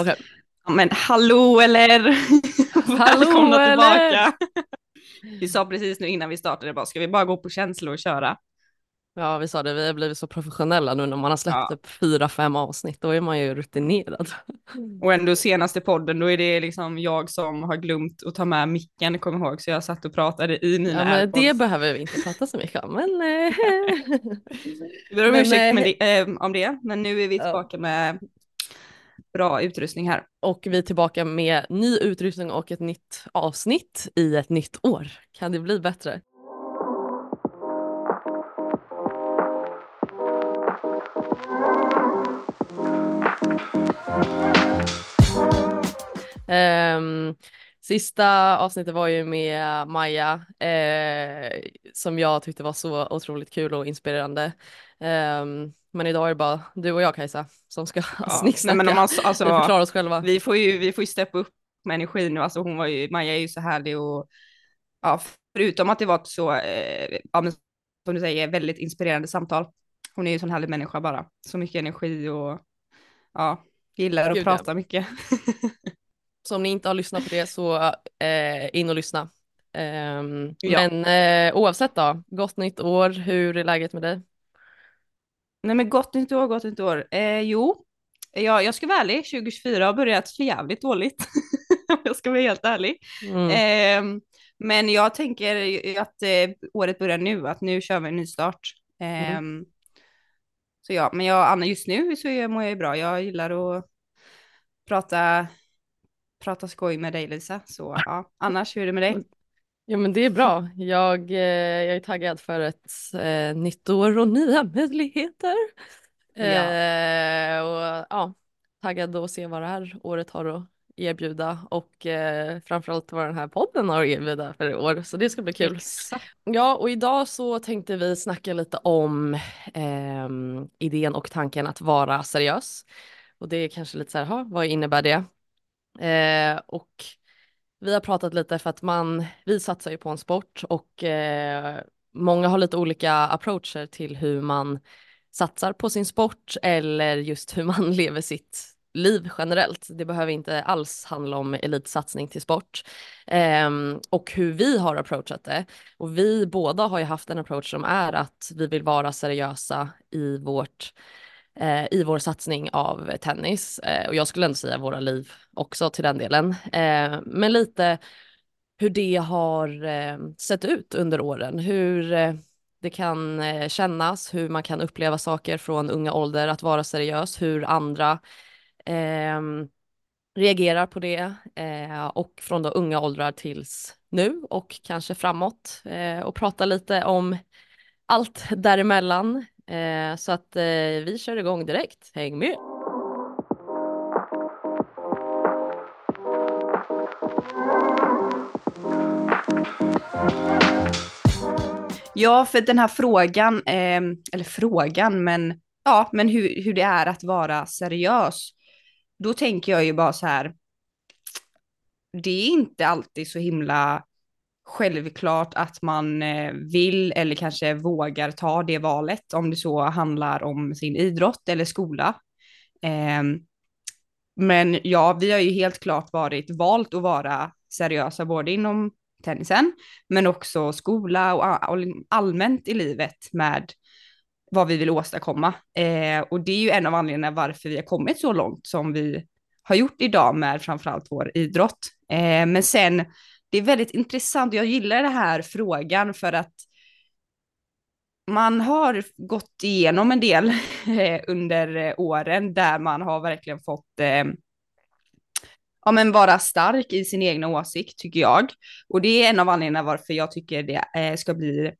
Okej. Ja, Men hallå eller? Välkomna eller? tillbaka. Vi sa precis nu innan vi startade bara, ska vi bara gå på känsla och köra? Ja, vi sa det, vi har blivit så professionella nu när man har släppt Ja. upp fyra, fem avsnitt, då är man ju rutinerad. Och ändå senaste podden, då är det liksom jag som har glömt att ta med micken, kom ihåg, så jag satt och pratade i mina Ja, men airpods. det behöver vi inte prata så mycket om, men... eh, Vi ber om ursäkt eh, det, eh, om det, men nu är vi Ja. tillbaka med bra utrustning här. Och vi är tillbaka med ny utrustning och ett nytt avsnitt i ett nytt år. Kan det bli bättre? Um, sista avsnittet var ju med Maja eh, som jag tyckte var så otroligt kul och inspirerande. Um, men idag är det bara du och jag Kajsa som ska Ja. snicksnacka. Nej, men om man, Vi alltså, förklarar oss själva. vi får ju, vi får ju steppa upp med energi nu, alltså hon var ju, Maja är ju så härlig och ja, förutom att det var ett så, eh, ja, men, som du säger, väldigt inspirerande samtal. Hon är ju en sån härlig människa bara, så mycket energi och ja, gillar att Gud, ja. prata mycket. Så om ni inte har lyssnat på det så eh, in och lyssna. Ehm, Ja. Men eh, oavsett då, gott nytt år, hur är läget med dig? Nej men gott nytt år, gott nytt år. Eh, jo, ja, jag ska vara ärlig, 2024 har börjat för jävligt dåligt. Jag ska vara helt ärlig. Mm. Ehm, men jag tänker att eh, året börjar nu, att nu kör vi en ny start. Ehm, Så ja, men jag, Anna, just nu så är- mår jag ju bra. Jag gillar att prata, prata skoj med dig Lisa. Så ja, annars hur är det med dig? Ja men det är bra. Jag, eh, jag är taggad för ett eh, nytt år och nya möjligheter. Ja. Eh, och ja, taggad att se vad det här året har att erbjuda och eh, framförallt vad den här podden har att erbjuda för i år. Så det ska bli kul. Exakt. Ja, och idag så tänkte vi snacka lite om ehm, idén och tanken att vara seriös. Och det är kanske lite så här, "Ha, vad innebär det? Eh, och vi har pratat lite för att man, vi satsar ju på en sport och eh, många har lite olika approacher till hur man satsar på sin sport eller just hur man lever sitt liv generellt. Det behöver inte alls handla om elitsatsning till sport. Ehm, och hur vi har approachat det. Och vi båda har ju haft en approach som är att vi vill vara seriösa i vårt eh, i vår satsning av tennis. Eh, och jag skulle ändå säga våra liv också till den delen. Eh, men lite hur det har eh, sett ut under åren. Hur eh, det kan eh, kännas, hur man kan uppleva saker från unga ålder, att vara seriös, hur andra ehm, reagerar på det eh, och från då unga åldrar tills nu och kanske framåt eh, och prata lite om allt däremellan. Eh, så att eh, vi kör igång direkt. Häng med! Ja, för den här frågan, eh, eller frågan, men ja, men hur, hur det är att vara seriös. Då tänker jag ju bara så här. Det är inte alltid så himla självklart att man eh, vill eller kanske vågar ta det valet om det så handlar om sin idrott eller skola. Ehm, men ja, vi har ju helt klart varit valt att vara seriösa både inom tennisen men också skola och allmänt i livet med vad vi vill åstadkomma. Eh, och det är ju en av anledningarna varför vi har kommit så långt som vi har gjort idag med framförallt vår idrott. Eh, men sen, det är väldigt intressant, jag gillar den här frågan för att man har gått igenom en del eh, under eh, åren där man har verkligen fått eh, ja, men vara stark i sin egna åsikt tycker jag. Och det är en av anledningarna varför jag tycker det eh, ska bli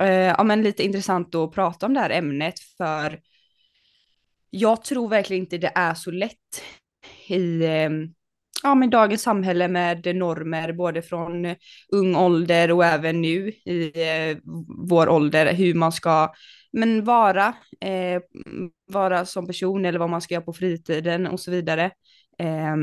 eh, ja, men lite intressant att prata om det här ämnet för jag tror verkligen inte det är så lätt i eh, ja, men dagens samhälle med normer både från ung ålder och även nu i eh, vår ålder hur man ska men vara, eh, vara som person eller vad man ska göra på fritiden och så vidare. Eh,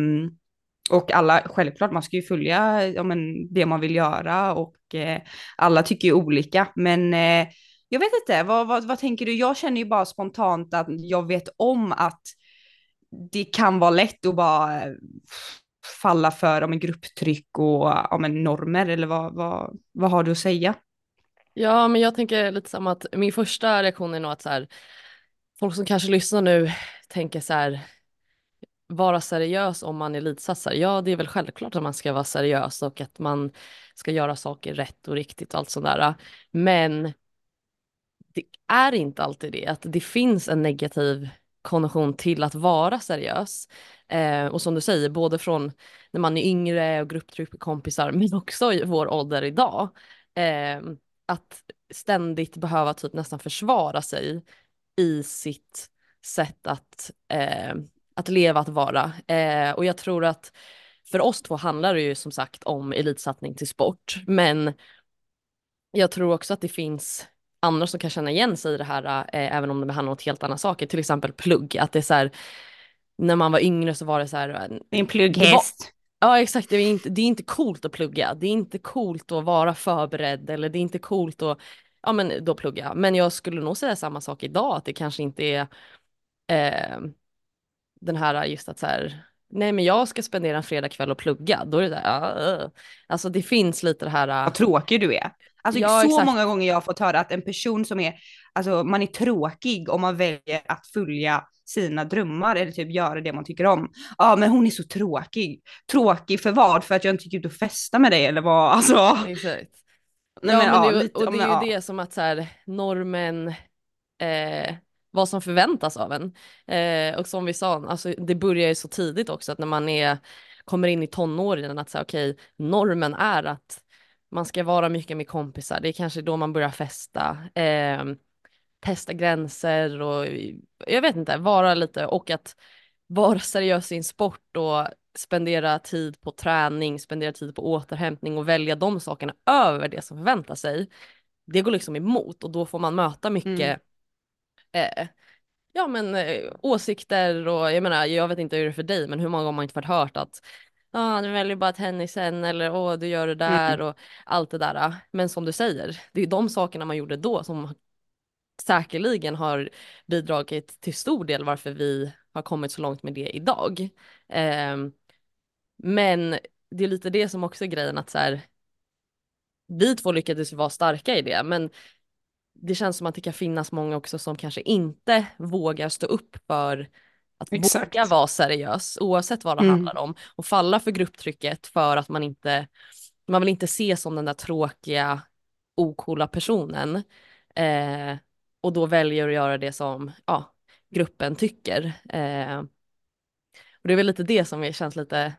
och alla, självklart, man ska ju följa ja, men, det man vill göra och eh, alla tycker ju olika. Men eh, jag vet inte, vad, vad, vad tänker du? Jag känner ju bara spontant att jag vet om att det kan vara lätt att bara eh, falla för om en grupptryck och om en normer eller vad, vad, vad har du att säga? Ja, men jag tänker lite samma att min första reaktion är nog att så här, folk som kanske lyssnar nu tänker så här, vara seriös om man elitsatsar. Ja, det är väl självklart att man ska vara seriös och att man ska göra saker rätt och riktigt och allt sånt där. Men det är inte alltid det, att det finns en negativ konnotation till att vara seriös. Eh, och som du säger, både från när man är yngre och grupptryck kompisar, men också i vår ålder idag. Eh, att ständigt behöva typ nästan försvara sig i sitt sätt att, eh, att leva, att vara. Eh, och jag tror att för oss två handlar det ju som sagt om elitsatsning till sport, men jag tror också att det finns andra som kan känna igen sig i det här, eh, även om det handlar om helt andra saker, till exempel plugg, att det är så här, när man var yngre så var det så här. Är en plugghäst. Ja exakt, det är, inte, det är inte coolt att plugga, det är inte coolt att vara förberedd eller det är inte coolt att, ja men då plugga. Men jag skulle nog säga samma sak idag, att det kanske inte är eh, den här just att så här, nej men jag ska spendera en fredagkväll och plugga, då är det där, uh, alltså det finns lite det här. Uh, Vad tråkig du är. Alltså ja, så exakt. många gånger jag har fått höra att en person som är, alltså man är tråkig om man väljer att följa sina drömmar eller typ göra det man tycker om. Ja men hon är så tråkig. Tråkig för vad? För att jag inte gick ut och festa med dig eller vad? Alltså. Exakt. Nej, ja, men, ja, det, lite, och det är ju ja. det som att så här, normen, eh, vad som förväntas av en. Eh, och som vi sa, alltså, det börjar ju så tidigt också att när man är, kommer in i tonåren att säga okej, okay, normen är att man ska vara mycket med kompisar, det är kanske då man börjar festa. Eh, testa gränser och jag vet inte, vara lite och att vara seriös i en sport och spendera tid på träning, spendera tid på återhämtning och välja de sakerna över det som förväntar sig. Det går liksom emot och då får man möta mycket mm. eh, ja men eh, åsikter och jag menar jag vet inte hur det är för dig men hur många gånger har man inte fått hört att ah, du väljer bara tennisen eller åh du gör det där mm. och allt det där. Men som du säger, det är de sakerna man gjorde då som säkerligen har bidragit till stor del varför vi har kommit så långt med det idag. Eh, men det är lite det som också är grejen att så här, vi två lyckades vara starka i det, men det känns som att det kan finnas många också som kanske inte vågar stå upp för att Exakt. våga vara seriös oavsett vad det mm. handlar om och falla för grupptrycket för att man inte, man vill inte se som den där tråkiga okola personen. Eh, och då väljer att göra det som ja, gruppen tycker. Eh, och det är väl lite det som känns lite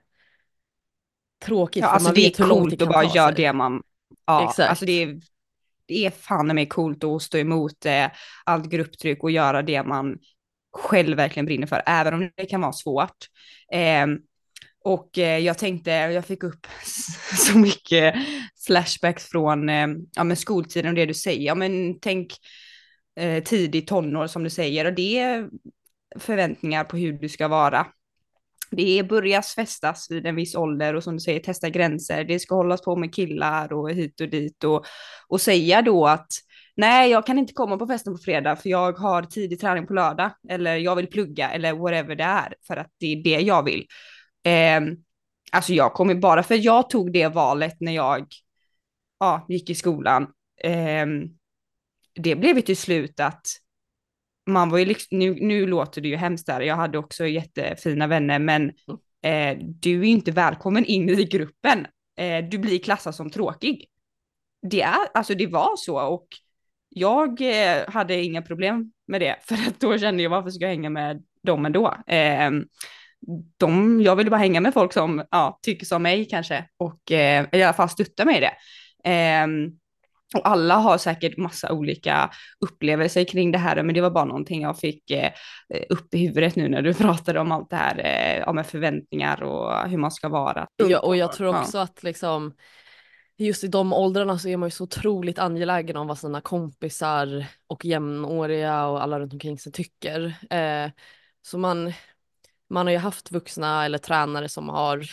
tråkigt. Ja, alltså det är coolt att bara göra det man, ja, Exakt. alltså det är, det är fan med coolt att stå emot eh, allt grupptryck och göra det man själv verkligen brinner för, även om det kan vara svårt. Eh, och eh, jag tänkte, jag fick upp så mycket flashbacks från eh, ja, men skoltiden och det du säger. Ja, men tänk eh, tidig tonår som du säger och det är förväntningar på hur du ska vara. Det börjas festas vid en viss ålder och som du säger testa gränser. Det ska hållas på med killar och hit och dit och, och säga då att nej, jag kan inte komma på festen på fredag för jag har tidig träning på lördag eller jag vill plugga eller whatever det är för att det är det jag vill. Eh, alltså jag kommer bara för jag tog det valet när jag ja, gick i skolan. Eh, det blev ju till slut att man var ju liksom, nu, nu låter det ju hemskt där, jag hade också jättefina vänner, men eh, du är ju inte välkommen in i gruppen. Eh, du blir klassad som tråkig. Det är, alltså det var så och jag eh, hade inga problem med det, för att då kände jag varför ska jag hänga med dem ändå? Eh, de, jag ville bara hänga med folk som ja, tycker som mig kanske och eh, i alla fall stötta mig i det. Eh, och alla har säkert massa olika upplevelser kring det här, men det var bara någonting jag fick eh, upp i huvudet nu när du pratade om allt det här, eh, med förväntningar och hur man ska vara. Ja, och jag tror också ja. att liksom just i de åldrarna så är man ju så otroligt angelägen om vad sina kompisar och jämnåriga och alla runt omkring sig tycker. Eh, så man, man har ju haft vuxna eller tränare som har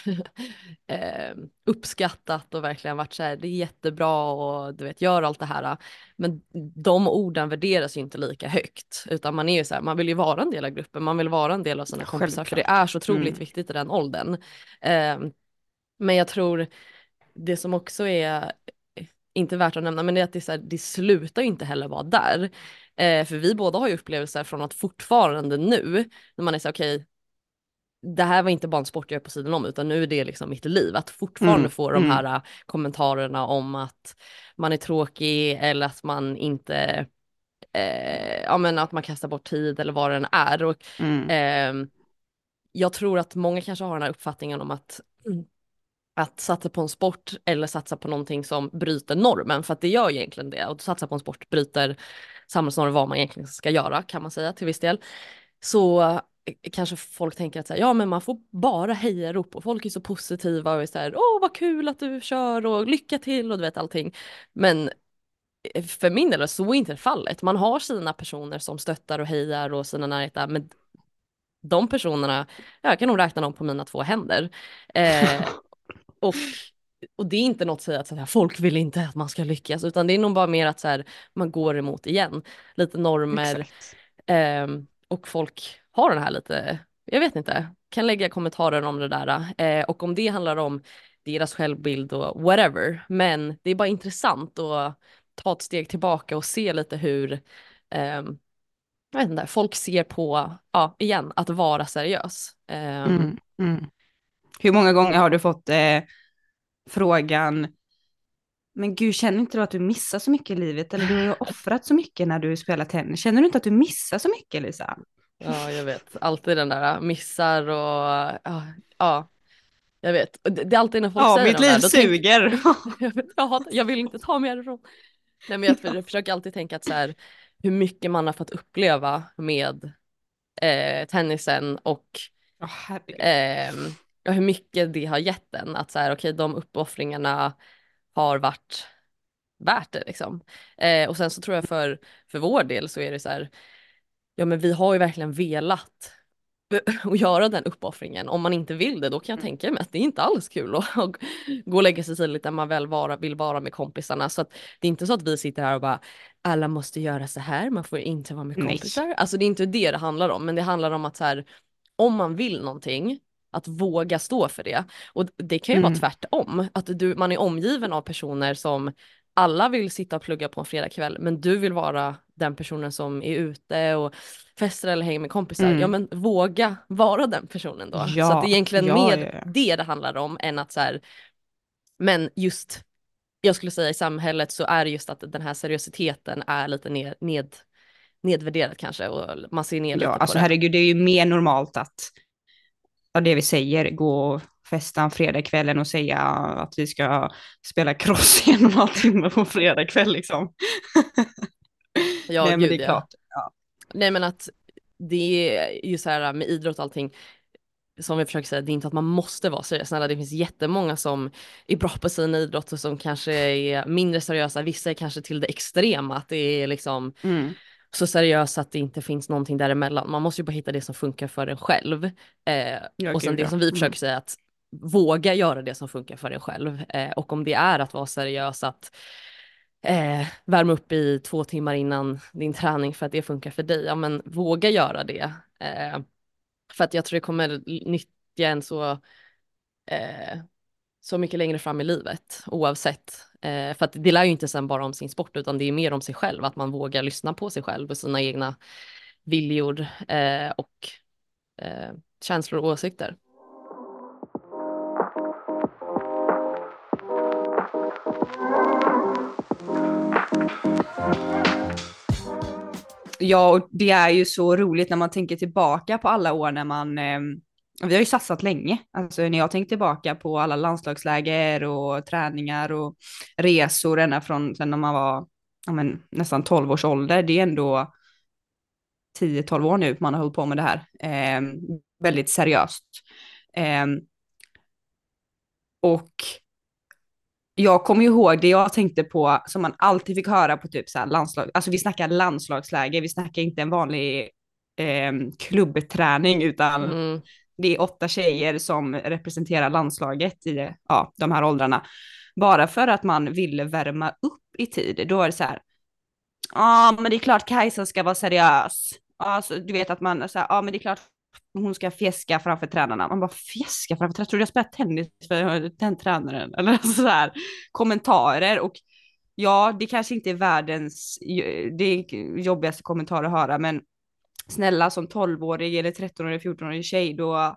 eh, uppskattat och verkligen varit så här, det är jättebra och du vet, gör allt det här. Men de orden värderas ju inte lika högt, utan man är ju så här, man vill ju vara en del av gruppen, man vill vara en del av sina kompisar, för det är så otroligt mm. viktigt i den åldern. Eh, men jag tror det som också är inte värt att nämna, men det är att det, så här, det slutar ju inte heller vara där. Eh, för vi båda har ju upplevelser från att fortfarande nu, när man är så okej, okay, det här var inte bara en sport jag är på sidan om utan nu är det liksom mitt liv. Att fortfarande mm, få de mm. här mm. kommentarerna om att man är tråkig eller att man inte, eh, ja men att man kastar bort tid eller vad det än är. Och, mm. eh, jag tror att många kanske har den här uppfattningen om att att satsa på en sport eller satsa på någonting som bryter normen, för att det gör egentligen det. Och satsa på en sport bryter samhällsnormen vad man egentligen ska göra kan man säga till viss del. Så eh, kanske folk tänker att så här, ja men man får bara hejarop och folk är så positiva och är så här, åh vad kul att du kör och lycka till och du vet allting. Men eh, för min del så är inte fallet. Man har sina personer som stöttar och hejar och sina närheter, men de personerna, jag kan nog räkna dem på mina två händer. Eh, och, och det är inte något att säga att folk vill inte att man ska lyckas, utan det är nog bara mer att så här, man går emot igen, lite normer. Eh, och folk har den här lite, jag vet inte, kan lägga kommentarer om det där eh, och om det handlar om deras självbild och whatever. Men det är bara intressant att ta ett steg tillbaka och se lite hur eh, jag vet inte, folk ser på, ja igen, att vara seriös. Eh, mm, mm. Hur många gånger har du fått eh, frågan, men gud, känner inte du att du missar så mycket i livet? Eller du har ju offrat så mycket när du spelar tennis. Känner du inte att du missar så mycket, Lisa? Ja, jag vet. Alltid den där missar och ja, ja jag vet. Det är alltid när folk ja, säger mitt liv där, suger. jag, vet, jag, hatar, jag vill inte ta mig härifrån. Nej, men jag, jag försöker alltid tänka att så här, hur mycket man har fått uppleva med eh, tennisen och oh, eh, hur mycket det har gett en. Att så här, okej, okay, de uppoffringarna har varit värt det liksom. Eh, och sen så tror jag för, för vår del så är det så här, ja men vi har ju verkligen velat och göra den uppoffringen. Om man inte vill det då kan jag mm. tänka mig att det är inte alls kul att, att gå och lägga sig tidigt där man väl vara, vill vara med kompisarna. Så att det är inte så att vi sitter här och bara alla måste göra så här, man får inte vara med kompisar. Nej. Alltså det är inte det det handlar om, men det handlar om att så här, om man vill någonting, att våga stå för det. Och det kan ju mm. vara tvärtom, att du, man är omgiven av personer som alla vill sitta och plugga på en fredagkväll, men du vill vara den personen som är ute och festar eller hänger med kompisar. Mm. Ja men våga vara den personen då. Ja, så att det är egentligen ja, mer ja. det det handlar om än att så här, men just, jag skulle säga i samhället så är det just att den här seriositeten är lite ned, ned nedvärderat kanske och man ser ner lite ja, på alltså det. herregud, det är ju mer normalt att, ja det vi säger, gå och festa en fredagskvällen och säga att vi ska spela cross i en och en halv timme på fredagkväll liksom. Ja, Nej, gud, men det är klart. Ja. Nej, men att det är ju så här med idrott och allting, som vi försöker säga, det är inte att man måste vara seriös. Snälla, det finns jättemånga som är bra på sina idrotter som kanske är mindre seriösa. Vissa är kanske till det extrema, att det är liksom mm. Så seriöst att det inte finns någonting däremellan. Man måste ju bara hitta det som funkar för en själv. Eh, ja, och sen det som vi försöker mm. säga, att våga göra det som funkar för en själv. Eh, och om det är att vara seriös, att eh, värma upp i två timmar innan din träning för att det funkar för dig, ja men våga göra det. Eh, för att jag tror det kommer nyttja en så, eh, så mycket längre fram i livet oavsett. Eh, för att det lär ju inte sen bara om sin sport utan det är mer om sig själv, att man vågar lyssna på sig själv och sina egna viljor eh, och eh, känslor och åsikter. Ja, och det är ju så roligt när man tänker tillbaka på alla år när man, eh, vi har ju satsat länge, alltså när jag tänker tillbaka på alla landslagsläger och träningar och resor ända från sen när man var ja, men, nästan 12 års ålder, det är ändå 10-12 år nu man har hållit på med det här, eh, väldigt seriöst. Eh, och jag kommer ju ihåg det jag tänkte på som man alltid fick höra på typ så här landslag, alltså vi snackar landslagsläger, vi snackar inte en vanlig eh, klubbträning utan mm det är åtta tjejer som representerar landslaget i ja, de här åldrarna. Bara för att man ville värma upp i tid, då är det så här, ja men det är klart Kajsa ska vara seriös. Alltså, du vet att man, så här, ja men det är klart hon ska fjäska framför tränarna. Man bara fjäska framför tränarna, tror du jag spelar tennis för den tränaren? Eller så här kommentarer och ja, det kanske inte är världens det är jobbigaste kommentar att höra, men snälla som 12-årig eller 13-årig, 14-årig tjej, då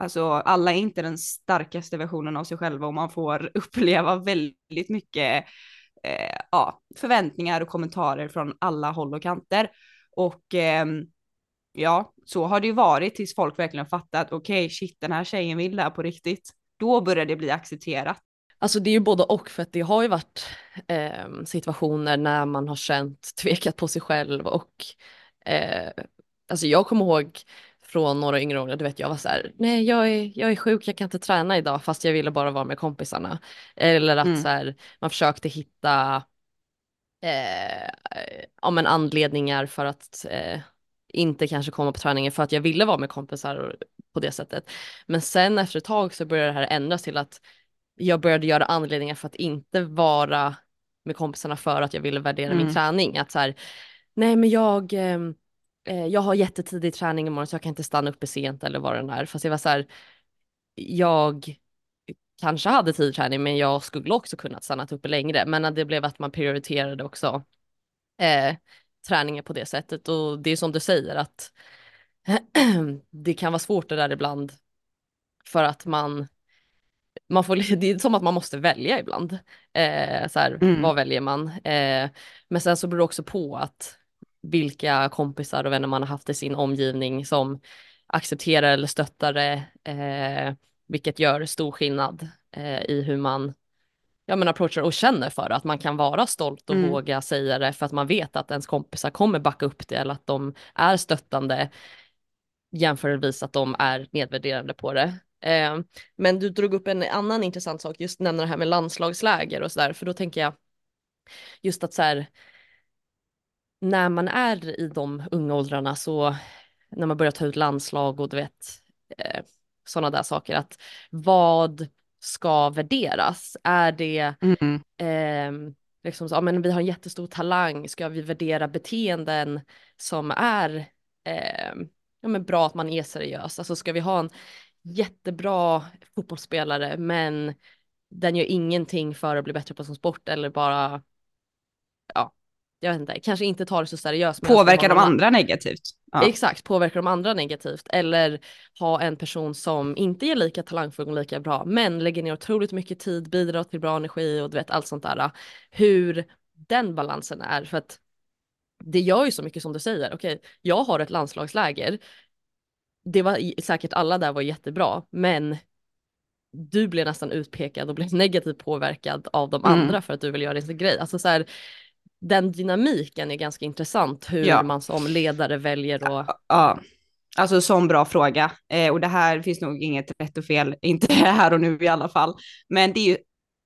Alltså alla är inte den starkaste versionen av sig själva och man får uppleva väldigt mycket eh, ja, förväntningar och kommentarer från alla håll och kanter. Och eh, ja, så har det ju varit tills folk verkligen fattat, okej, okay, shit, den här tjejen vill det här på riktigt. Då börjar det bli accepterat. Alltså det är ju både och för att det har ju varit eh, situationer när man har känt tvekat på sig själv och eh, alltså jag kommer ihåg från några yngre år, du vet jag var så här, nej jag är, jag är sjuk, jag kan inte träna idag fast jag ville bara vara med kompisarna. Eller att mm. så här, man försökte hitta eh, ja, men anledningar för att eh, inte kanske komma på träningen för att jag ville vara med kompisar på det sättet. Men sen efter ett tag så började det här ändras till att jag började göra anledningar för att inte vara med kompisarna för att jag ville värdera mm. min träning. Att så här, nej men jag, ehm, eh, jag har jättetidig träning imorgon så jag kan inte stanna uppe sent eller vad det är. Fast jag var så här, jag kanske hade tidig träning men jag skulle också kunnat stanna uppe längre. Men det blev att man prioriterade också eh, träningen på det sättet och det är som du säger att det kan vara svårt det där ibland för att man man får, det är som att man måste välja ibland. Eh, så här, mm. Vad väljer man? Eh, men sen så beror det också på att vilka kompisar och vänner man har haft i sin omgivning som accepterar eller stöttar det, eh, vilket gör stor skillnad eh, i hur man ja, men approachar och känner för att man kan vara stolt och mm. våga säga det för att man vet att ens kompisar kommer backa upp det eller att de är stöttande jämförelsevis att de är nedvärderande på det. Eh, men du drog upp en annan intressant sak, just nämna det här med landslagsläger och sådär, för då tänker jag just att så här, när man är i de unga åldrarna så när man börjar ta ut landslag och du vet eh, sådana där saker att vad ska värderas? Är det mm. eh, liksom så, ja, men vi har en jättestor talang, ska vi värdera beteenden som är eh, ja, men bra att man är seriös? Alltså ska vi ha en jättebra fotbollsspelare men den gör ingenting för att bli bättre på sin sport eller bara ja, jag vet inte, kanske inte tar det så seriöst. Påverkar de andra negativt. Ja. Exakt, påverkar de andra negativt. Eller ha en person som inte är lika talangfull och lika bra, men lägger ner otroligt mycket tid, bidrar till bra energi och du vet allt sånt där. Hur den balansen är, för att det gör ju så mycket som du säger. Okej, jag har ett landslagsläger. Det var säkert alla där var jättebra, men du blev nästan utpekad och blev negativt påverkad av de mm. andra för att du vill göra din grej. Alltså så här, den dynamiken är ganska intressant hur ja. man som ledare väljer att... Ja, ja. alltså sån bra fråga. Eh, och det här finns nog inget rätt och fel, inte här och nu i alla fall. Men det är ju,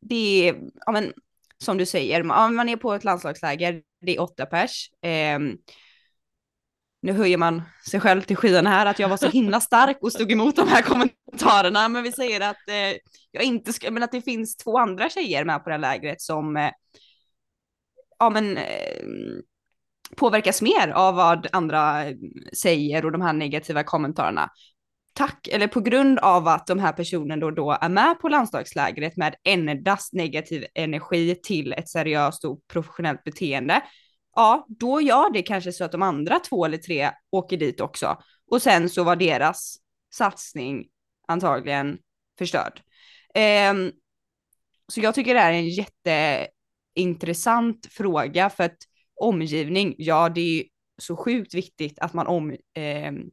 det är, ja men som du säger, man, man är på ett landslagsläger, det är åtta pers. Eh, nu höjer man sig själv till skyarna här, att jag var så himla stark och stod emot de här kommentarerna, men vi säger att eh, jag inte ska, men att det finns två andra tjejer med på det här lägret som eh, ja men eh, påverkas mer av vad andra säger och de här negativa kommentarerna. Tack, eller på grund av att de här personerna då, då är med på landslagslägret med endast negativ energi till ett seriöst och professionellt beteende, ja, då gör det kanske så att de andra två eller tre åker dit också. Och sen så var deras satsning antagligen förstörd. Eh, så jag tycker det här är en jätte intressant fråga för att omgivning, ja det är så sjukt viktigt att man omger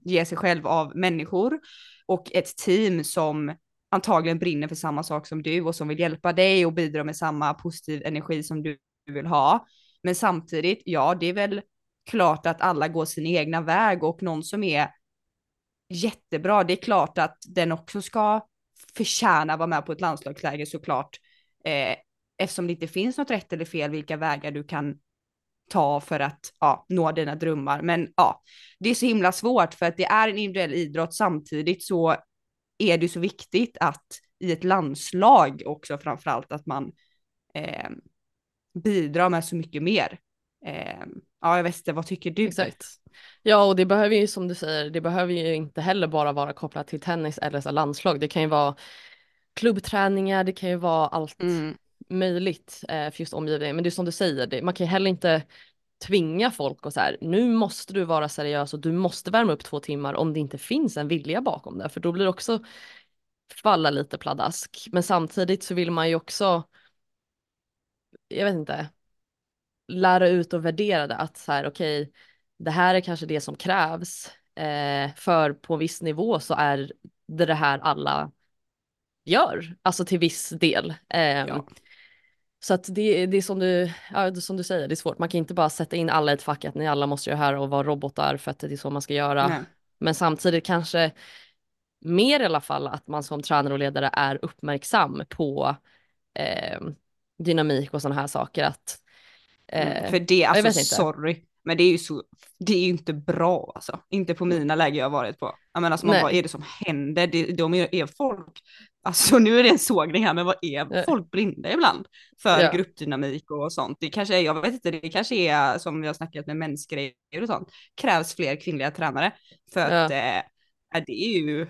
eh, sig själv av människor och ett team som antagligen brinner för samma sak som du och som vill hjälpa dig och bidra med samma positiv energi som du vill ha. Men samtidigt, ja det är väl klart att alla går sin egna väg och någon som är jättebra, det är klart att den också ska förtjäna vara med på ett landslagsläger såklart. Eh, eftersom det inte finns något rätt eller fel vilka vägar du kan ta för att ja, nå dina drömmar. Men ja, det är så himla svårt för att det är en individuell idrott samtidigt så är det så viktigt att i ett landslag också framförallt att man eh, bidrar med så mycket mer. Eh, ja, jag vet inte, vad tycker du? Exakt. Ja, och det behöver ju som du säger, det behöver ju inte heller bara vara kopplat till tennis eller så landslag. Det kan ju vara klubbträningar, det kan ju vara allt mm möjligt eh, för just omgivningen. Men det är som du säger, det, man kan ju heller inte tvinga folk och så här, nu måste du vara seriös och du måste värma upp två timmar om det inte finns en vilja bakom det, för då blir det också falla lite pladask. Men samtidigt så vill man ju också, jag vet inte, lära ut och värdera det att så här okej, okay, det här är kanske det som krävs eh, för på viss nivå så är det det här alla gör, alltså till viss del. Eh, ja. Så att det, det är som du, ja, som du säger, det är svårt. Man kan inte bara sätta in alla i ett fack att ni alla måste göra här och vara robotar för att det är så man ska göra. Nej. Men samtidigt kanske mer i alla fall att man som tränare och ledare är uppmärksam på eh, dynamik och sådana här saker. Att, mm, eh, mm, för det, alltså sorry, men det är ju så, det är ju inte bra alltså. Inte på mina läger jag har varit på. Jag menar, alltså, man, vad är det som händer? Det, de är, är folk, alltså nu är det en sågning här, men vad är folk blinda ibland? För ja. gruppdynamik och sånt. Det kanske är, jag vet inte, det kanske är som vi har snackat med mensgrejer och sånt. Krävs fler kvinnliga tränare. För ja. att eh, det är ju,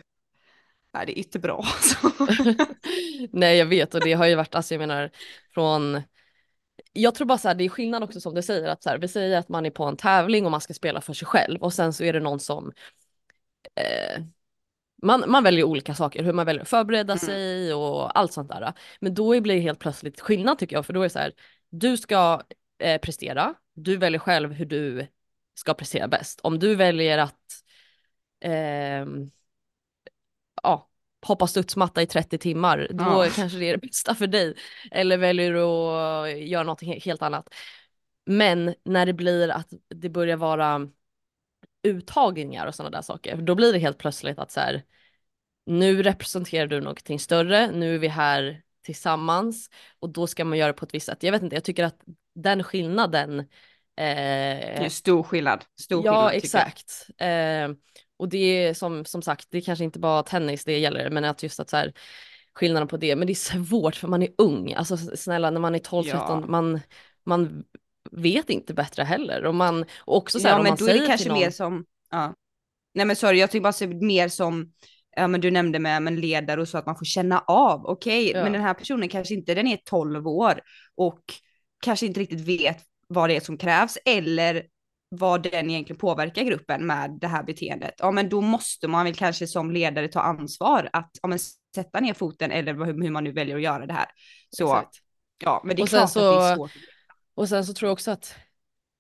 nej, det är inte bra alltså. nej jag vet och det har ju varit, alltså jag menar från jag tror bara så här, det är skillnad också som du säger att så här, vi säger att man är på en tävling och man ska spela för sig själv och sen så är det någon som eh, man, man väljer olika saker, hur man väljer att förbereda mm. sig och allt sånt där. Men då blir det helt plötsligt skillnad tycker jag, för då är det så här, du ska eh, prestera, du väljer själv hur du ska prestera bäst. Om du väljer att eh, ja, hoppa studsmatta i 30 timmar, då ja. kanske det är det bästa för dig. Eller väljer du att göra något helt annat. Men när det blir att det börjar vara uttagningar och sådana där saker, då blir det helt plötsligt att så här, nu representerar du någonting större, nu är vi här tillsammans och då ska man göra på ett visst sätt. Jag vet inte, jag tycker att den skillnaden eh, det är stor skillnad. Stor ja, skillnad, exakt. Eh, och det är som, som sagt, det är kanske inte bara tennis det gäller, men att just att så här, skillnaden på det, men det är svårt för man är ung, alltså snälla när man är 12-13, ja. man, man vet inte bättre heller och man, och också så här, ja, men man då säger är det kanske någon... mer som, ja. Nej men sorry, jag tycker bara se mer som, ja men du nämnde med men ledare och så att man får känna av, okej, okay, ja. men den här personen kanske inte, den är 12 år och kanske inte riktigt vet vad det är som krävs eller vad den egentligen påverkar gruppen med det här beteendet, ja men då måste man väl kanske som ledare ta ansvar att ja, men sätta ner foten eller hur man nu väljer att göra det här. Så Exakt. ja, men det är och klart så, att det är svårt. Och sen så tror jag också att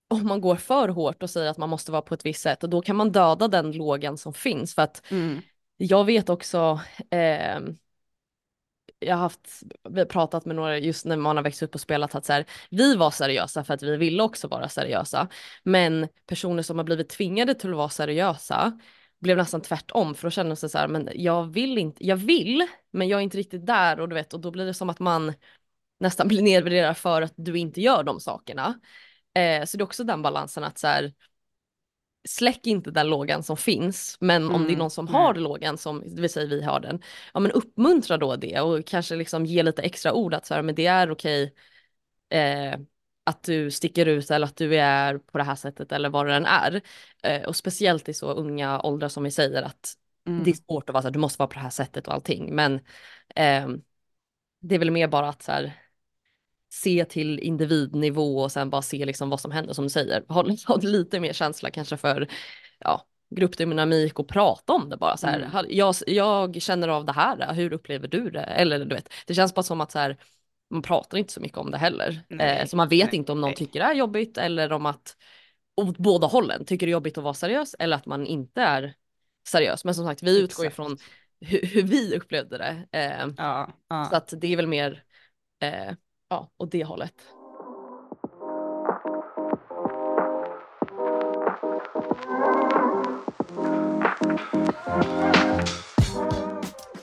om man går för hårt och säger att man måste vara på ett visst sätt, och då kan man döda den lågan som finns för att mm. jag vet också eh, jag har haft, vi har pratat med några just när man har växt upp och spelat att så här, vi var seriösa för att vi ville också vara seriösa. Men personer som har blivit tvingade till att vara seriösa blev nästan tvärtom för då kände sig så här, men jag vill inte, jag vill, men jag är inte riktigt där och du vet, och då blir det som att man nästan blir nedvärderad för att du inte gör de sakerna. Eh, så det är också den balansen att så här, släck inte den lågan som finns, men mm, om det är mm, någon som har lågan som, det vill säga vi har den, ja men uppmuntra då det och kanske liksom ge lite extra ord att så här, men det är okej eh, att du sticker ut eller att du är på det här sättet eller vad det än är. Eh, och speciellt i så unga åldrar som vi säger att mm. det är svårt att vara så här, du måste vara på det här sättet och allting, men eh, det är väl mer bara att så här, se till individnivå och sen bara se liksom vad som händer som du säger. Ha, lite mer känsla kanske för ja, gruppdynamik och prata om det bara så här. Mm. Jag, jag känner av det här, hur upplever du det? Eller du vet, det känns bara som att så här, man pratar inte så mycket om det heller. Eh, så man vet nej, inte om någon nej. tycker det är jobbigt eller om att åt båda hållen tycker det är jobbigt att vara seriös eller att man inte är seriös. Men som sagt, vi utgår ifrån hur, hur vi upplevde det. Eh, ja, ja. Så att det är väl mer eh, ja, åt det hållet.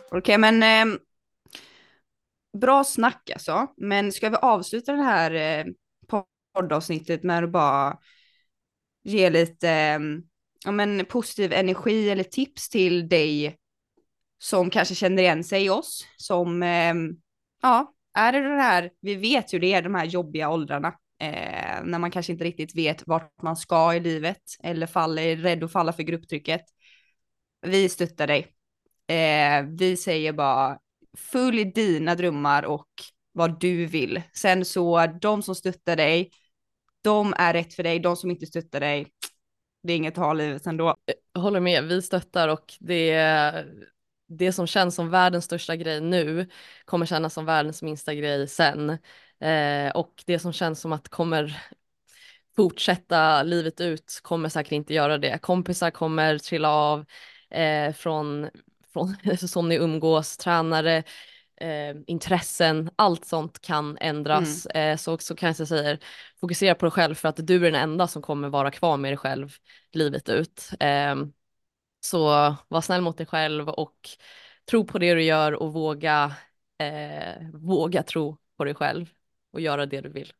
Okej, okay, men eh, bra snack alltså. Men ska vi avsluta det här eh, poddavsnittet med att bara ge lite eh, ja, men positiv energi eller tips till dig som kanske känner igen sig i oss, som, eh, ja, är det det här, vi vet ju det är de här jobbiga åldrarna, eh, när man kanske inte riktigt vet vart man ska i livet eller faller, är rädd att falla för grupptrycket. Vi stöttar dig. Eh, vi säger bara följ dina drömmar och vad du vill. Sen så de som stöttar dig, de är rätt för dig. De som inte stöttar dig, det är inget att ha livet ändå. Jag håller med, vi stöttar och det, det som känns som världens största grej nu kommer kännas som världens minsta grej sen. Eh, och det som känns som att kommer fortsätta livet ut kommer säkert inte göra det. Kompisar kommer trilla av eh, från, från som ni umgås, tränare, eh, intressen, allt sånt kan ändras. Mm. Eh, så, så kanske jag säger, fokusera på dig själv för att du är den enda som kommer vara kvar med dig själv livet ut. Så var snäll mot dig själv och tro på det du gör och våga, eh, våga tro på dig själv och göra det du vill.